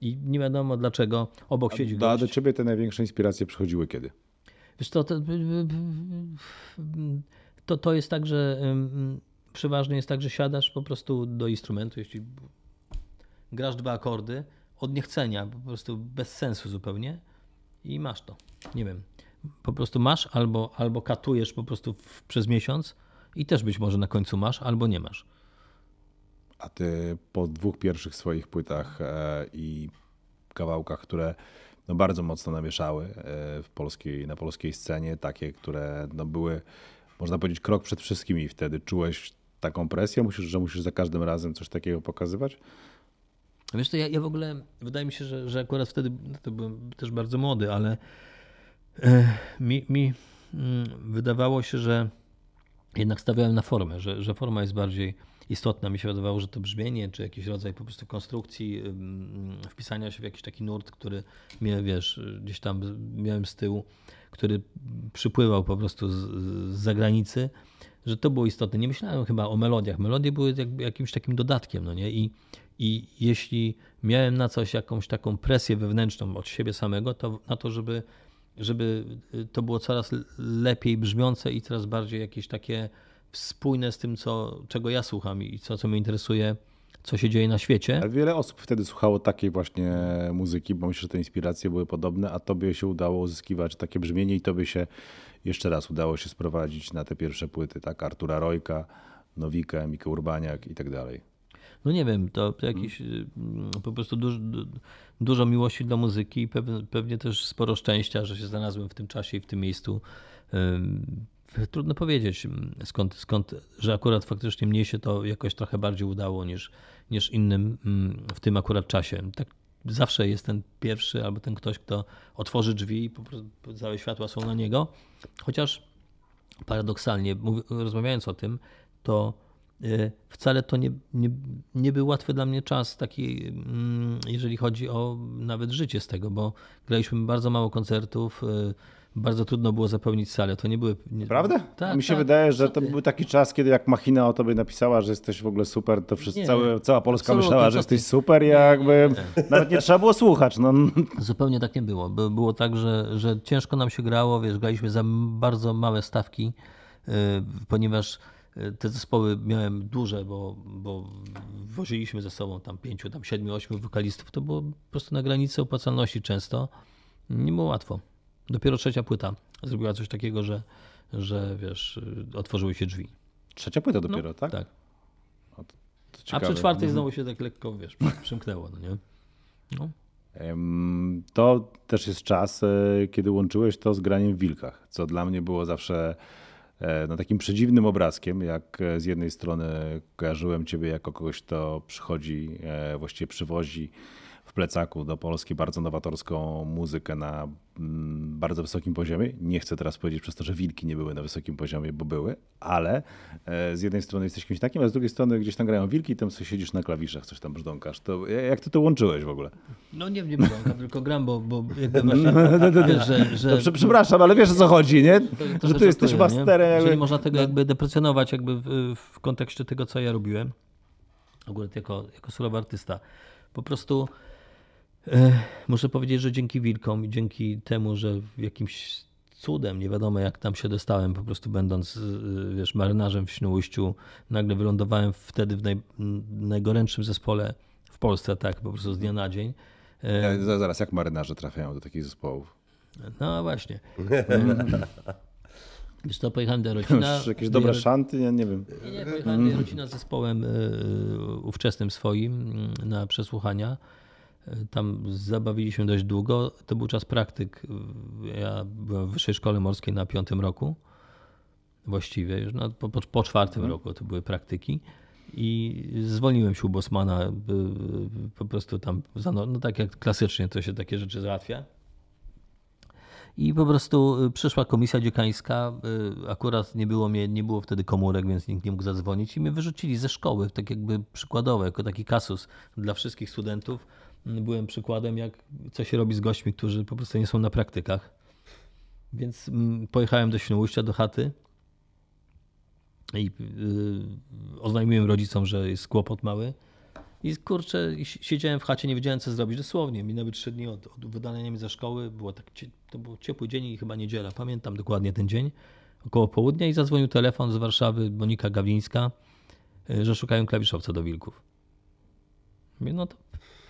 i nie wiadomo dlaczego obok siedzi Do, a do gość. ciebie te największe inspiracje przychodziły kiedy? Wiesz to, to, to, to jest tak, że przeważnie jest tak, że siadasz po prostu do instrumentu, jeśli grasz dwa akordy od niechcenia, po prostu bez sensu zupełnie i masz to. Nie wiem. Po prostu masz albo, albo katujesz po prostu w, przez miesiąc i też być może na końcu masz, albo nie masz. A ty po dwóch pierwszych swoich płytach e, i kawałkach, które no bardzo mocno namieszały e, w polskiej, na polskiej scenie, takie, które no były, można powiedzieć, krok przed wszystkimi wtedy. Czułeś taką presję? Musisz, że musisz za każdym razem coś takiego pokazywać? Wiesz to ja, ja w ogóle, wydaje mi się, że, że akurat wtedy, no to byłem też bardzo młody, ale mi, mi mm, wydawało się, że jednak stawiałem na formę, że, że forma jest bardziej istotna. Mi się wydawało, że to brzmienie, czy jakiś rodzaj po prostu konstrukcji, ym, wpisania się w jakiś taki nurt, który mnie, wiesz, gdzieś tam miałem z tyłu, który przypływał po prostu z, z zagranicy, że to było istotne. Nie myślałem chyba o melodiach. Melodie były jakimś takim dodatkiem, no nie? I, i jeśli miałem na coś jakąś taką presję wewnętrzną od siebie samego, to na to, żeby, żeby to było coraz lepiej brzmiące i coraz bardziej jakieś takie spójne z tym, co, czego ja słucham i co, co mnie interesuje, co się dzieje na świecie. Wiele osób wtedy słuchało takiej właśnie muzyki, bo myślę, że te inspiracje były podobne, a tobie się udało uzyskiwać takie brzmienie i tobie się jeszcze raz udało się sprowadzić na te pierwsze płyty, tak? Artura Rojka, Nowika, Mika Urbaniak i tak dalej. No nie wiem, to, to jakiś mm, po prostu duż, du, dużo miłości do muzyki i pewnie, pewnie też sporo szczęścia, że się znalazłem w tym czasie i w tym miejscu. Trudno powiedzieć skąd, skąd, że akurat faktycznie mnie się to jakoś trochę bardziej udało niż, niż innym w tym akurat czasie. Tak zawsze jest ten pierwszy albo ten ktoś, kto otworzy drzwi i po prostu całe światła są na niego. Chociaż paradoksalnie, rozmawiając o tym, to y, wcale to nie, nie, nie był łatwy dla mnie czas taki, mm, jeżeli chodzi o nawet życie z tego, bo graliśmy bardzo mało koncertów, y, bardzo trudno było zapełnić salę. To nie były... Nie, Prawda? Tak, Mi się tak. wydaje, że to ty? był taki czas, kiedy jak Machina o tobie napisała, że jesteś w ogóle super, to wszyscy, Nie. całe, cała Polska myślała, że jesteś super, jakby nawet nie trzeba było słuchać. No. Zupełnie tak nie było. By- Było tak, że, że ciężko nam się grało, wiesz, graliśmy za bardzo małe stawki, ponieważ te zespoły miałem duże, bo, bo woziliśmy ze sobą tam pięciu, tam siedmiu, ośmiu wokalistów. To było po prostu na granicy opłacalności często. Nie było łatwo. Dopiero trzecia płyta zrobiła coś takiego, że, że wiesz, otworzyły się drzwi. Trzecia płyta dopiero, tak? Tak. To A przy czwartej znowu się tak lekko, wiesz, przymknęło, no nie? No. To też jest czas, e, kiedy łączyłeś to z graniem w Wilkach, co dla mnie było zawsze no, takim przedziwnym obrazkiem, jak e, z jednej strony kojarzyłem ciebie jako kogoś, kto przychodzi, właściwie przywozi w plecaku do Polski bardzo nowatorską muzykę na mm, bardzo wysokim poziomie. Nie chcę teraz powiedzieć przez to, że wilki nie były na wysokim poziomie, bo były, ale e, z jednej strony jesteś kimś takim, a z drugiej strony gdzieś tam grają wilki i tam sobie siedzisz na klawiszach, coś tam brzdąkasz. To jak ty to łączyłeś w ogóle? No nie, nie brzdąkam, tylko gram, bo, bo jakby [LAUGHS] właśnie, no, no, no, wiesz, że... że... No, przepraszam, ale wiesz o co chodzi, nie? To, że ty jesteś masterem. Jakby... Czyli można tego jakby deprecjonować jakby w, w kontekście tego, co ja robiłem. Ogólnie jako, jako solowy artysta. Po prostu Muszę powiedzieć, że dzięki wilkom i dzięki temu, że jakimś cudem, nie wiadomo jak tam się dostałem, po prostu będąc y, wiesz, marynarzem w Świnoujściu, nagle wylądowałem wtedy w naj, najgorętszym zespole w Polsce, tak, po prostu z dnia na dzień. Ja, zaraz, jak marynarze trafiają do takich zespołów? No właśnie. [LAUGHS] Wiesz to pojechałem do Jarocina. jakieś dobre szanty? Ja nie wiem. Nie, pojechałem do Jarocina z zespołem ówczesnym swoim na przesłuchania. Tam zabawiliśmy dość długo. To był czas praktyk. Ja byłem w Wyższej Szkole Morskiej na piątym roku. Właściwie już no, po, po, czwartym mhm. roku to były praktyki. I zwolniłem się u Bosmana po prostu tam, no, no tak jak klasycznie to się takie rzeczy załatwia. I po prostu y, przyszła komisja dziekańska, y, akurat nie było, mnie, nie było wtedy komórek, więc nikt nie mógł zadzwonić i mnie wyrzucili ze szkoły, tak jakby przykładowo, jako taki kasus dla wszystkich studentów byłem przykładem, jak co się robi z gośćmi, którzy po prostu nie są na praktykach. Więc mm, pojechałem do Świnoujścia, do chaty i yy, oznajmiłem rodzicom, że jest kłopot mały. I kurczę, siedziałem w chacie, nie wiedziałem co zrobić. Dosłownie, minęły trzy dni od, od wydalenia mnie ze szkoły. Było tak, to był ciepły dzień i chyba niedziela. Pamiętam dokładnie ten dzień. Około południa i zadzwonił telefon z Warszawy, Monika Gawlińska, y, że szukają klawiszowca do wilków. Mówię, no to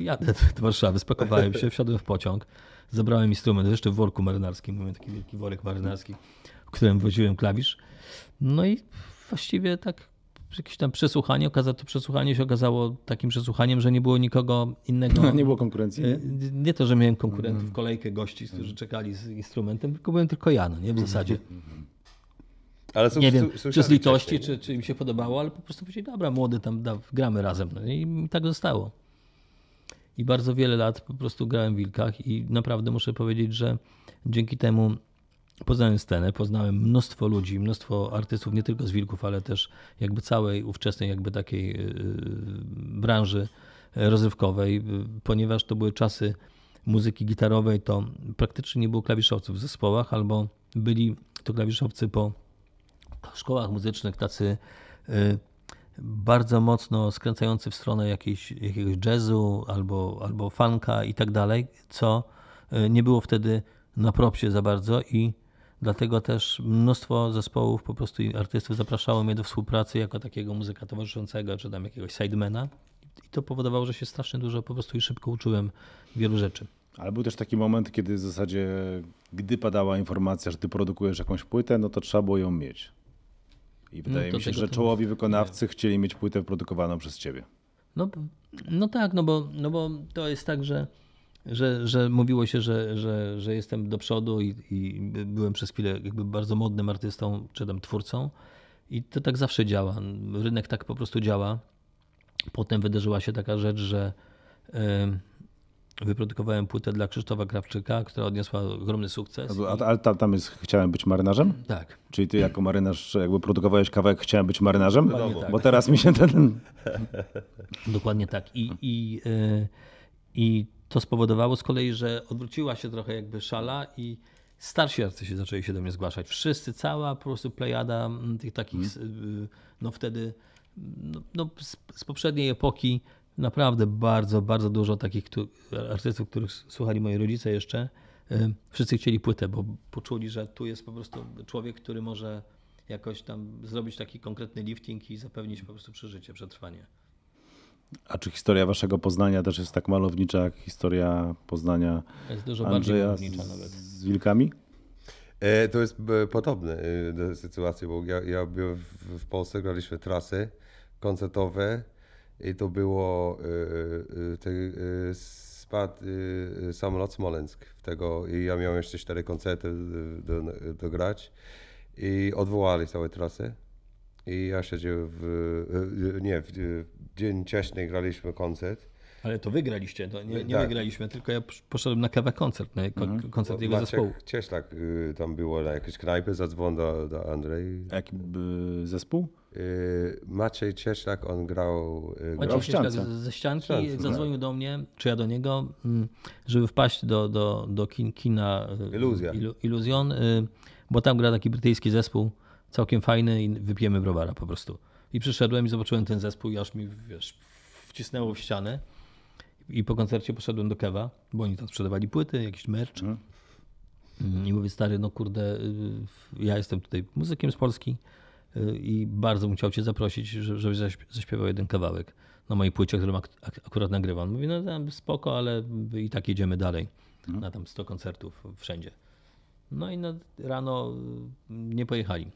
jadę [LAUGHS] do Warszawy, spakowałem się, wsiadłem w pociąg, zabrałem instrument, jeszcze w worku marynarskim, mamy taki wielki worek marynarski, w którym woziłem klawisz. No i właściwie tak jakieś tam przesłuchanie, okazało, to przesłuchanie się okazało takim przesłuchaniem, że nie było nikogo innego. [LAUGHS] nie było konkurencji? Nie, nie to, że miałem konkurentów, mm. kolejkę gości, którzy czekali z instrumentem, tylko byłem tylko ja, no, nie w zasadzie. Ale są, nie wiem, czy z litości, czy, czy im się podobało, ale po prostu powiedzieli, dobra, młody tam da, gramy razem. No i tak zostało. I bardzo wiele lat po prostu grałem w Wilkach i naprawdę muszę powiedzieć, że dzięki temu poznałem scenę, poznałem mnóstwo ludzi, mnóstwo artystów, nie tylko z Wilków, ale też jakby całej ówczesnej jakby takiej yy, branży rozrywkowej, ponieważ to były czasy muzyki gitarowej, to praktycznie nie było klawiszowców w zespołach, albo byli to klawiszowcy po szkołach muzycznych, tacy yy, bardzo mocno skręcający w stronę jakiejś, jakiegoś jazzu albo, albo funka i tak dalej, co e, nie było wtedy na propsie za bardzo i dlatego też mnóstwo zespołów, po prostu artystów zapraszało mnie do współpracy jako takiego muzyka towarzyszącego, czy tam jakiegoś sidemana i to powodowało, że się strasznie dużo po prostu i szybko uczyłem wielu rzeczy. Ale był też taki moment, kiedy w zasadzie, gdy padała informacja, że ty produkujesz jakąś płytę, no to trzeba było ją mieć. I wydaje no mi się, że czołowi wykonawcy nie. chcieli mieć płytę produkowaną przez ciebie. No, no tak, no bo, no bo to jest tak, że, że, że mówiło się, że, że, że jestem do przodu i, i byłem przez chwilę jakby bardzo modnym artystą, czy tam twórcą. I to tak zawsze działa. Rynek tak po prostu działa. Potem wydarzyła się taka rzecz, że wyprodukowałem płytę dla Krzysztofa Krawczyka, która odniosła ogromny sukces. Ale tam, tam jest Chciałem być marynarzem? Tak. Czyli ty jako marynarz jakby produkowałeś kawałek Chciałem być marynarzem? Dokładnie tak. Bo teraz mi się ten... [LAUGHS] Dokładnie tak. I, i, yy, I to spowodowało z kolei, że odwróciła się trochę jakby szala i starsi artyści zaczęli się do mnie zgłaszać. Wszyscy, cała po prostu plejada mm, tych takich, hmm. no wtedy, no, no z, z poprzedniej epoki naprawdę bardzo, bardzo dużo takich artystów, których słuchali moi rodzice jeszcze. Wszyscy chcieli płytę, bo poczuli, że tu jest po prostu człowiek, który może jakoś tam zrobić taki konkretny lifting i zapewnić po prostu przeżycie, przetrwanie. A czy historia waszego Poznania też jest tak malownicza jak historia Poznania jest dużo Andrzeja bardziej malownicza nawet. z Wilkami? E, to jest e, podobne do sytuacji, bo ja, ja w Polsce, graliśmy trasy koncertowe i to było y, y, y, te spadł y, samolot Smoleńsk w tego i ja miałem jeszcze cztery koncerty y, do, do grać i odwołali całą trasę. I ja siedziałem w, y, nie, w, dzień wcześniej graliśmy koncert. Ale to wygraliście, to nie, nie Tak. wygraliśmy, tylko ja posz- poszedłem na kawę koncert, na ko- koncert jego Maciek zespołu. Cieślak y, tam było na jakiejś knajpie, zadzwonił do, do Andrzej. A Jaki y, zespół? Y, Maciej Cieślak, on grał, y, grał Maciej w Cieślak ze ścianki ściance, zadzwonił do mnie, czy ja do niego, mm, żeby wpaść do, do, do kin, kina y, Iluzja. Ilu, Iluzjon, bo tam gra taki brytyjski zespół, całkiem fajny i wypijemy browara po prostu. I przyszedłem i zobaczyłem ten zespół i aż mi, wiesz, wcisnęło w ścianę. I po koncercie poszedłem do Kewa, bo oni tam sprzedawali płyty, jakiś merch. Mm, I mówię, stary, no kurde, ja jestem tutaj muzykiem z Polski i bardzo bym chciał cię zaprosić, że- żebyś zaśp- zaśpiewał jeden kawałek na mojej płycie, którą ak- ak- akurat nagrywam. Mówi, no tam spoko, ale i tak jedziemy dalej na tam 100 koncertów wszędzie. No i no, rano y, nie pojechali.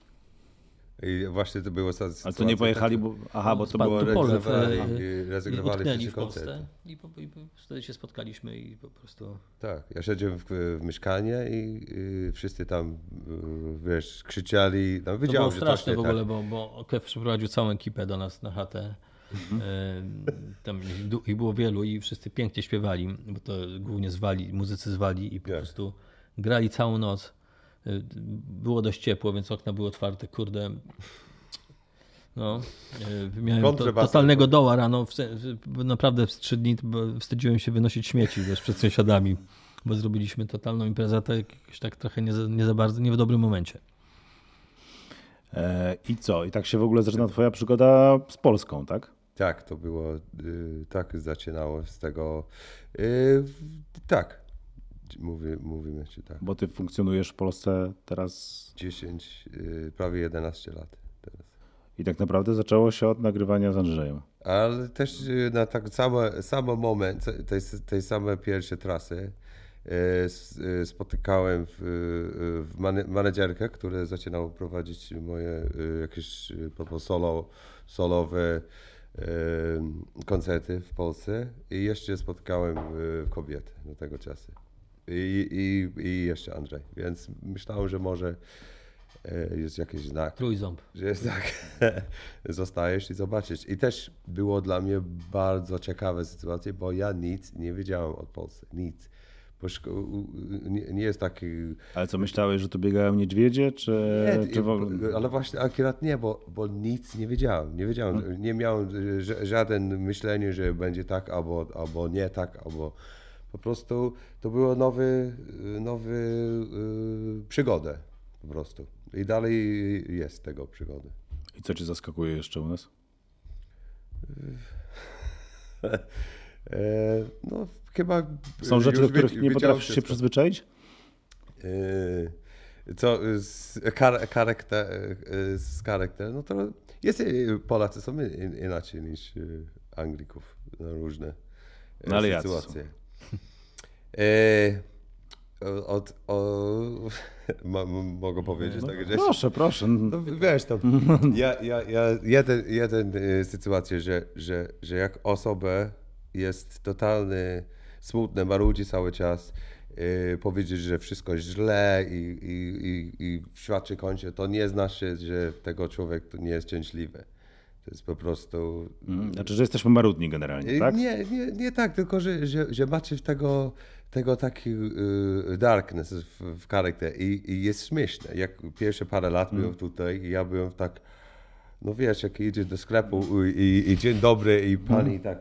I właśnie to było Ale to nie pojechali, bo... Aha, bo to było... rezygnowali, i I rezygnowali w Polsce koncerty. i, po, i po, wtedy się spotkaliśmy i po prostu... Tak, ja siedziałem w, w mieszkaniu i y, wszyscy tam, y, wiesz, krzyczeli. No, To było straszne nie w ogóle, tak. bo, bo Kev przyprowadził całą ekipę do nas na chatę. E, Tam ich było wielu i wszyscy pięknie śpiewali, bo to głównie zwali, muzycy zwali i po Jak? prostu grali całą noc. E, Było dość ciepło, więc okna były otwarte, kurde. No, e, miałem to, totalnego doła rano. W, se- w, naprawdę w trzy dni wstydziłem się wynosić śmieci wiesz, przed sąsiadami, bo zrobiliśmy totalną imprezę, tak, jakoś tak trochę nie za, nie za bardzo, nie w dobrym momencie. E, I co? I tak się w ogóle zaczyna twoja przygoda z Polską, tak? Tak, to było, y, tak zaczynało z tego, y, tak, Mówi, mówimy ci tak. Bo ty funkcjonujesz w Polsce teraz 10, y, prawie 11 lat teraz. i tak naprawdę zaczęło się od nagrywania z Andrzejem. Ale też y, na tak samo, samo moment, tej, tej samej pierwszej trasy y, spotykałem w, w menedżerkę, która zaczynała prowadzić moje jakieś po prostu solo, solowe koncerty w Polsce i jeszcze spotkałem kobietę do tego czasu. I, i, I jeszcze Andrzej, więc myślałem, że może y, jest jakiś znak Trójząb. że jest tak, [LAUGHS] zostajesz i zobaczysz. I też było dla mnie bardzo ciekawe sytuacje, bo ja nic nie wiedziałem o Polsce, nic. Nie, nie jest taki... Ale co, myślałeś, że tu biegają niedźwiedzie, czy, Nie, czy w ogóle... ale właśnie akurat nie, bo, bo nic nie wiedziałem. Nie wiedziałem, nie miałem ż- żaden myślenie, że będzie tak albo, albo nie tak, albo po prostu to było nowy, nowy y, przygodę po prostu. I dalej jest tego przygody. I co cię zaskakuje jeszcze u nas? [LAUGHS] E, No, chyba. Są rzeczy, do których nie potrafisz się przyzwyczaić? E, Co z kar- charakter, e, z charakter, no to jest Polacy są in- inaczej niż Anglików na różne No, ale jacy sytuacje. E, o- Od, o, [LAUGHS] ma, mogę powiedzieć No, tak, że proszę, proszę. no, wiesz, to [LAUGHS] ja, ja, ja jeden, jeden sytuacja, że, że, że jak osobę jest totalny, smutny, marudzi cały czas, y, powiedzieć, że wszystko jest źle i, i, i, i świat się kończy, to nie znaczy, że tego człowiek nie jest szczęśliwy. To jest po prostu... Mhm. Znaczy, że jesteśmy marudni generalnie, tak? Nie, nie, nie tak, tylko że, że, że macie tego, tego taki y, darkness w, charakterze i, i jest śmieszne. Jak pierwsze parę lat byłem tutaj i ja byłem tak, no wiesz, jak idziesz do sklepu i, i, dzień dobry i pani tak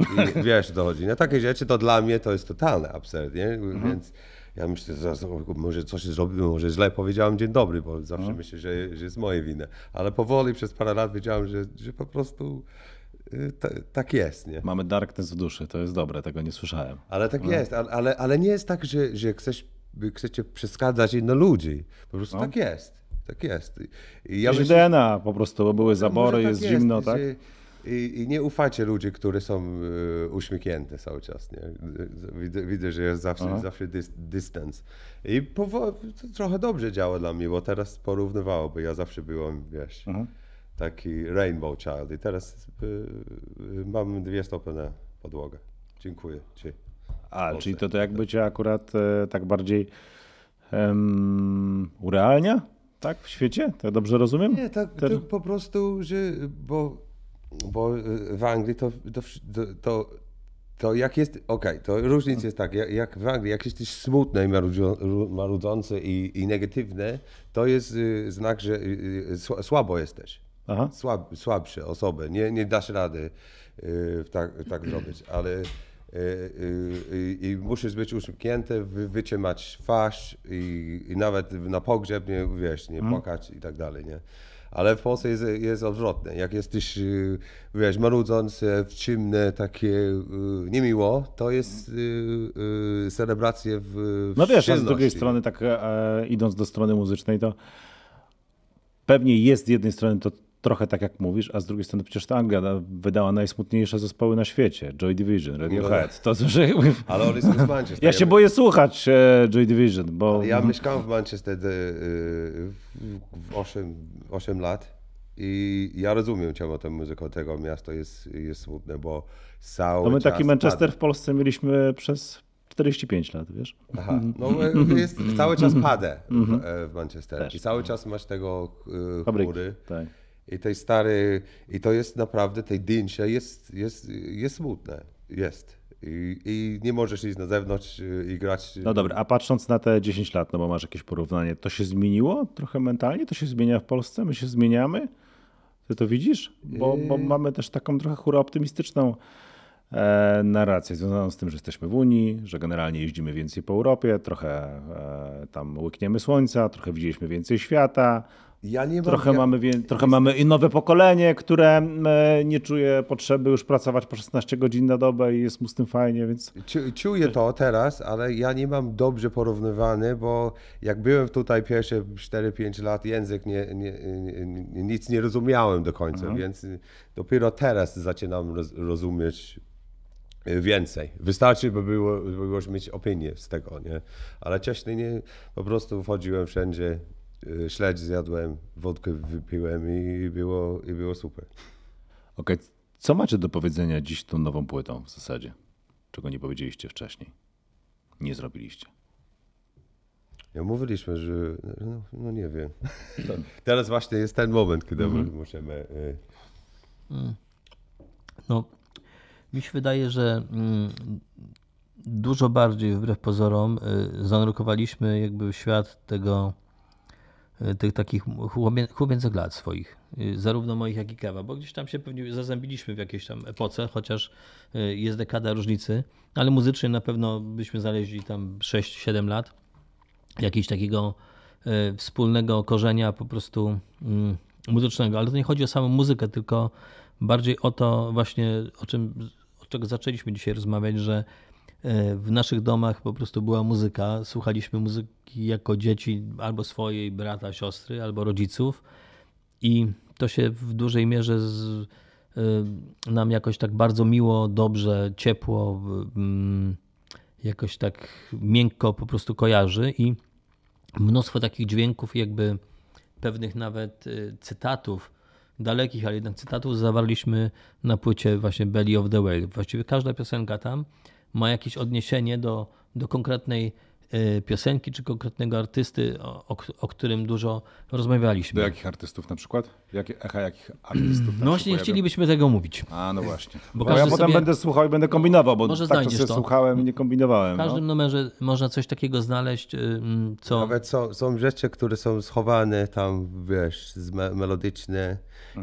i wiesz, o co chodzi. No takie rzeczy to dla mnie to jest totalny absurd, nie? Więc ja myślę, że zaraz, o, może coś zrobiłem, może źle powiedziałem dzień dobry, bo zawsze myślę, że, że jest moje wina. Ale powoli przez parę lat wiedziałem, że, że po prostu y, ta, tak jest, nie? Mamy darkness w duszy, to jest dobre, tego nie słyszałem. Ale tak jest, ale, ale, ale nie jest tak, że, że chcesz, chcecie przeszkadzać innym ludzi. Po prostu tak jest. Tak jest. I ja myślę, DNA po prostu, bo były może zabory, tak jest zimno, tak? że- I, I nie ufajcie ludzi, którzy są e, uśmiechnięte cały czas. Nie? Widzę, widzę, że jest zawsze, Aha. zawsze dys, dystans. I powo- to trochę dobrze działa dla mnie, bo teraz porównywało, bo ja zawsze byłem, wiesz, Mhm. taki rainbow child. I teraz e, mam dwie stopy na podłogę. Dziękuję Ci. A, czyli to, to jakby cię akurat e, tak bardziej um, urealnia, tak, w świecie? Tak dobrze rozumiem? Nie, tak Ten- to po prostu, że bo, bo y, w Anglii to, to, to, to, jak jest, okej, to różnica jest tak, jak, w Anglii, jak jesteś smutny i marudzący i, i negatywny, to jest y, znak, że y, sła- słabo jesteś. Aha. Słab, słabsze osoby, nie, nie dasz rady tak, tak zrobić, ale i musisz być uśmiechnięty, wy, wytrzymać twarz i, i nawet na pogrzeb nie, wiesz, nie płakać i tak dalej, nie? Ale w Polsce jest, jest odwrotne. Jak jesteś, y, wiesz, marudzący, ciemny, takie y, niemiło, to jest y, y, celebracje w, w No wiesz, a z drugiej strony, tak e, idąc do strony muzycznej, to pewnie jest z jednej strony to trochę tak jak mówisz, a z drugiej strony przecież ta Anglia da- wydała najsmutniejsze zespoły na świecie. Joy Division, Radiohead. To, że. Ale on jest z Manchester. Ja się boję słuchać e, Joy Division, bo... Ja mieszkałem w Manchester y, w- w 8, 8 lat i ja rozumiem czemu ta muzyka tego miasta jest, jest smutne, bo cały No my taki Manchester pada. w Polsce mieliśmy przez 45 lat, wiesz? Aha, no e, jest, cały czas pada w, e, w Manchester Też. i cały czas masz tego e, Fabryki. chmury Tak. I tej stary, i to jest naprawdę, tej dyncie jest, jest, jest smutne, jest. I, I nie możesz iść na zewnątrz e, i grać. No dobra, a patrząc na te 10 lat, no bo masz jakieś porównanie, to się zmieniło trochę mentalnie? To się zmienia w Polsce? My się zmieniamy? Ty to widzisz? Bo, bo mamy też taką trochę chórę optymistyczną e, narrację związaną z tym, że jesteśmy w Unii, że generalnie jeździmy więcej po Europie, trochę e, tam łykniemy słońca, trochę widzieliśmy więcej świata, Ja mam, trochę, ja, mamy, trochę mamy i nowe pokolenie, które e, nie czuje potrzeby już pracować po 16 godzin na dobę i jest mu z tym fajnie, więc... Czu- Czuję to teraz, ale ja nie mam dobrze porównywany, bo jak byłem tutaj pierwsze 4-5 lat, język nie, nie, nie, nic nie rozumiałem do końca, więc dopiero teraz zaczynam roz, rozumieć y, więcej. Wystarczy, by było, by było mieć opinię z tego, nie? Ale wcześniej nie, po prostu wchodziłem wszędzie, śledź zjadłem, wódkę wypiłem i było, i było super. Okej, co macie do powiedzenia dziś tą nową płytą w zasadzie? Czego nie powiedzieliście wcześniej? Nie zrobiliście. Ja mówiliśmy, że no, no nie wiem. To, teraz właśnie jest ten moment, kiedy musimy. y, No, mi się wydaje, że mm, dużo bardziej wbrew pozorom y, zanurkowaliśmy jakby w świat tego, tych takich chłopięcych lat swoich, y, zarówno moich jak i Kewa, bo gdzieś tam się pewnie zazębiliśmy w jakiejś tam epoce, chociaż y, jest dekada różnicy, ale muzycznie na pewno byśmy znaleźli tam 6-7 lat jakiegoś takiego wspólnego korzenia po prostu mm, muzycznego. Ale to nie chodzi o samą muzykę, tylko bardziej o to właśnie, o czym, od czego zaczęliśmy dzisiaj rozmawiać, że w naszych domach po prostu była muzyka. Słuchaliśmy muzyki jako dzieci albo swojej brata, siostry, albo rodziców i to się w dużej mierze z, y, nam jakoś tak bardzo miło, dobrze, ciepło, mm, jakoś tak miękko po prostu kojarzy i mnóstwo takich dźwięków, jakby pewnych nawet y, cytatów, dalekich, ale jednak cytatów zawarliśmy na płycie właśnie Belly of the Whale. Właściwie każda piosenka tam ma jakieś odniesienie do, do konkretnej y, piosenki czy konkretnego artysty, o, o, którym dużo rozmawialiśmy. Do jakich artystów na przykład? Jakie, echa jakich artystów No właśnie nie chcielibyśmy tego mówić. A, no właśnie. Bo Bo, ja potem sobie- będę słuchał i będę kombinował, bo Może tak to sobie to. słuchałem i nie kombinowałem. W No. każdym numerze można coś takiego znaleźć, y, mm, co... Nawet są, są rzeczy, które są schowane tam, wiesz, melodyczne.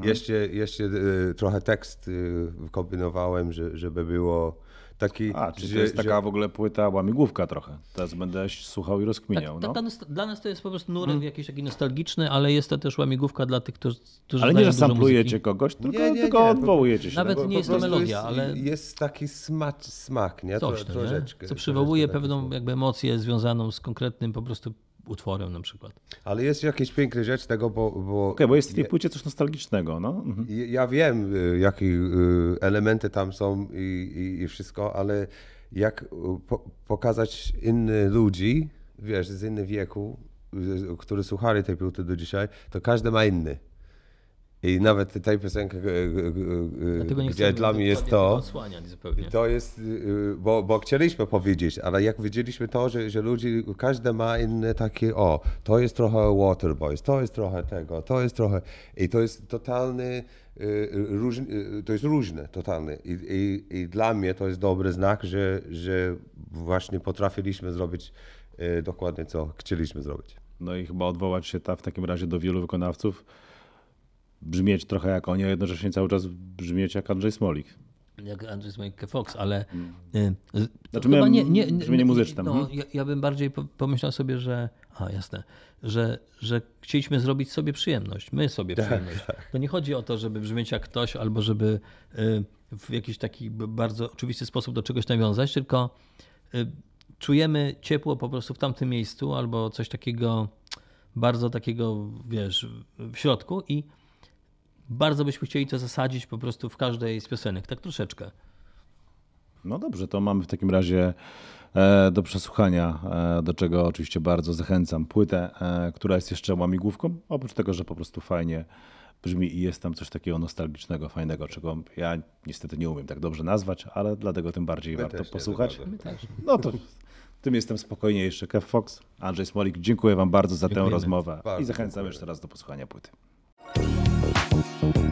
Jeszcze, jeszcze y, trochę tekst y, kombinowałem, że, żeby było taki... A, czyli że, to jest taka że, w ogóle płyta łamigłówka trochę. Teraz będę słuchał i rozkminiał. Tak, no. taka nost- dla nas to jest po prostu nurek jakiś taki nostalgiczny, ale jest to też łamigłówka dla tych, którzy, którzy Ale nie, że samplujecie muzyki. kogoś, tylko, Nie, nie, tylko nie, odwołujecie się. Nawet nie jest to melodia, jest, ale- Jest taki smacz, smak, nie? Coś, to, nie? troszeczkę. co przywołuje pewną jakby emocję związaną z konkretnym po prostu utworem na przykład. Ale jest jakieś piękne rzecz tego, bo... bo Okej, bo jest w tej płycie coś nostalgicznego. No. Mhm. Ja wiem, y, jakie y, elementy tam są i, i, i wszystko, ale jak y, po, pokazać innych ludzi, wiesz, z innych wieku, którzy słuchali tej płyty do dzisiaj, to każdy ma inny. I nawet tej piosenki, e, e, nie gdzie dla mnie jest to, to jest, y, bo, bo chcieliśmy powiedzieć, ale jak widzieliśmy to, że, że ludzie, każdy ma inne takie, o, to jest trochę Waterboys, to jest trochę tego, to jest trochę, i to jest totalny, y, różny, y, to jest różne, totalnie. I, i, I dla mnie to jest dobry znak, że, że właśnie potrafiliśmy zrobić y, dokładnie co chcieliśmy zrobić. No i chyba odwołać się ta w takim razie do wielu wykonawców, brzmieć trochę jak oni, a jednocześnie cały czas brzmieć jak Andrzej Smolik. jak Andrzej Smolik Fox, ale y, z- to Znaczy chyba miałem brzmienie muzyczne, No, mhm. ja, ja bym bardziej po- pomyślał sobie, że a jasne, że, że chcieliśmy zrobić sobie przyjemność, my sobie Tak, przyjemność. To nie chodzi o to, żeby brzmieć jak ktoś albo żeby y, w jakiś taki bardzo oczywisty sposób do czegoś nawiązać, tylko y, czujemy ciepło po prostu w tamtym miejscu albo coś takiego bardzo takiego, wiesz, w środku i bardzo byśmy chcieli to zasadzić po prostu w każdej z piosenek, tak troszeczkę. No dobrze, to mamy w takim razie e, do przesłuchania, e, do czego oczywiście bardzo zachęcam, płytę, e, która jest jeszcze łamigłówką, oprócz tego, że po prostu fajnie brzmi i jest tam coś takiego nostalgicznego, fajnego, czego ja niestety nie umiem tak dobrze nazwać, ale dlatego tym bardziej warto też nie posłuchać. My. No to tym jestem spokojniejszy. Kev Fox, Andrzej Smolik, dziękuję wam bardzo za tę rozmowę i Bardzo zachęcam dziękuję. jeszcze raz do posłuchania płyty. Thank you.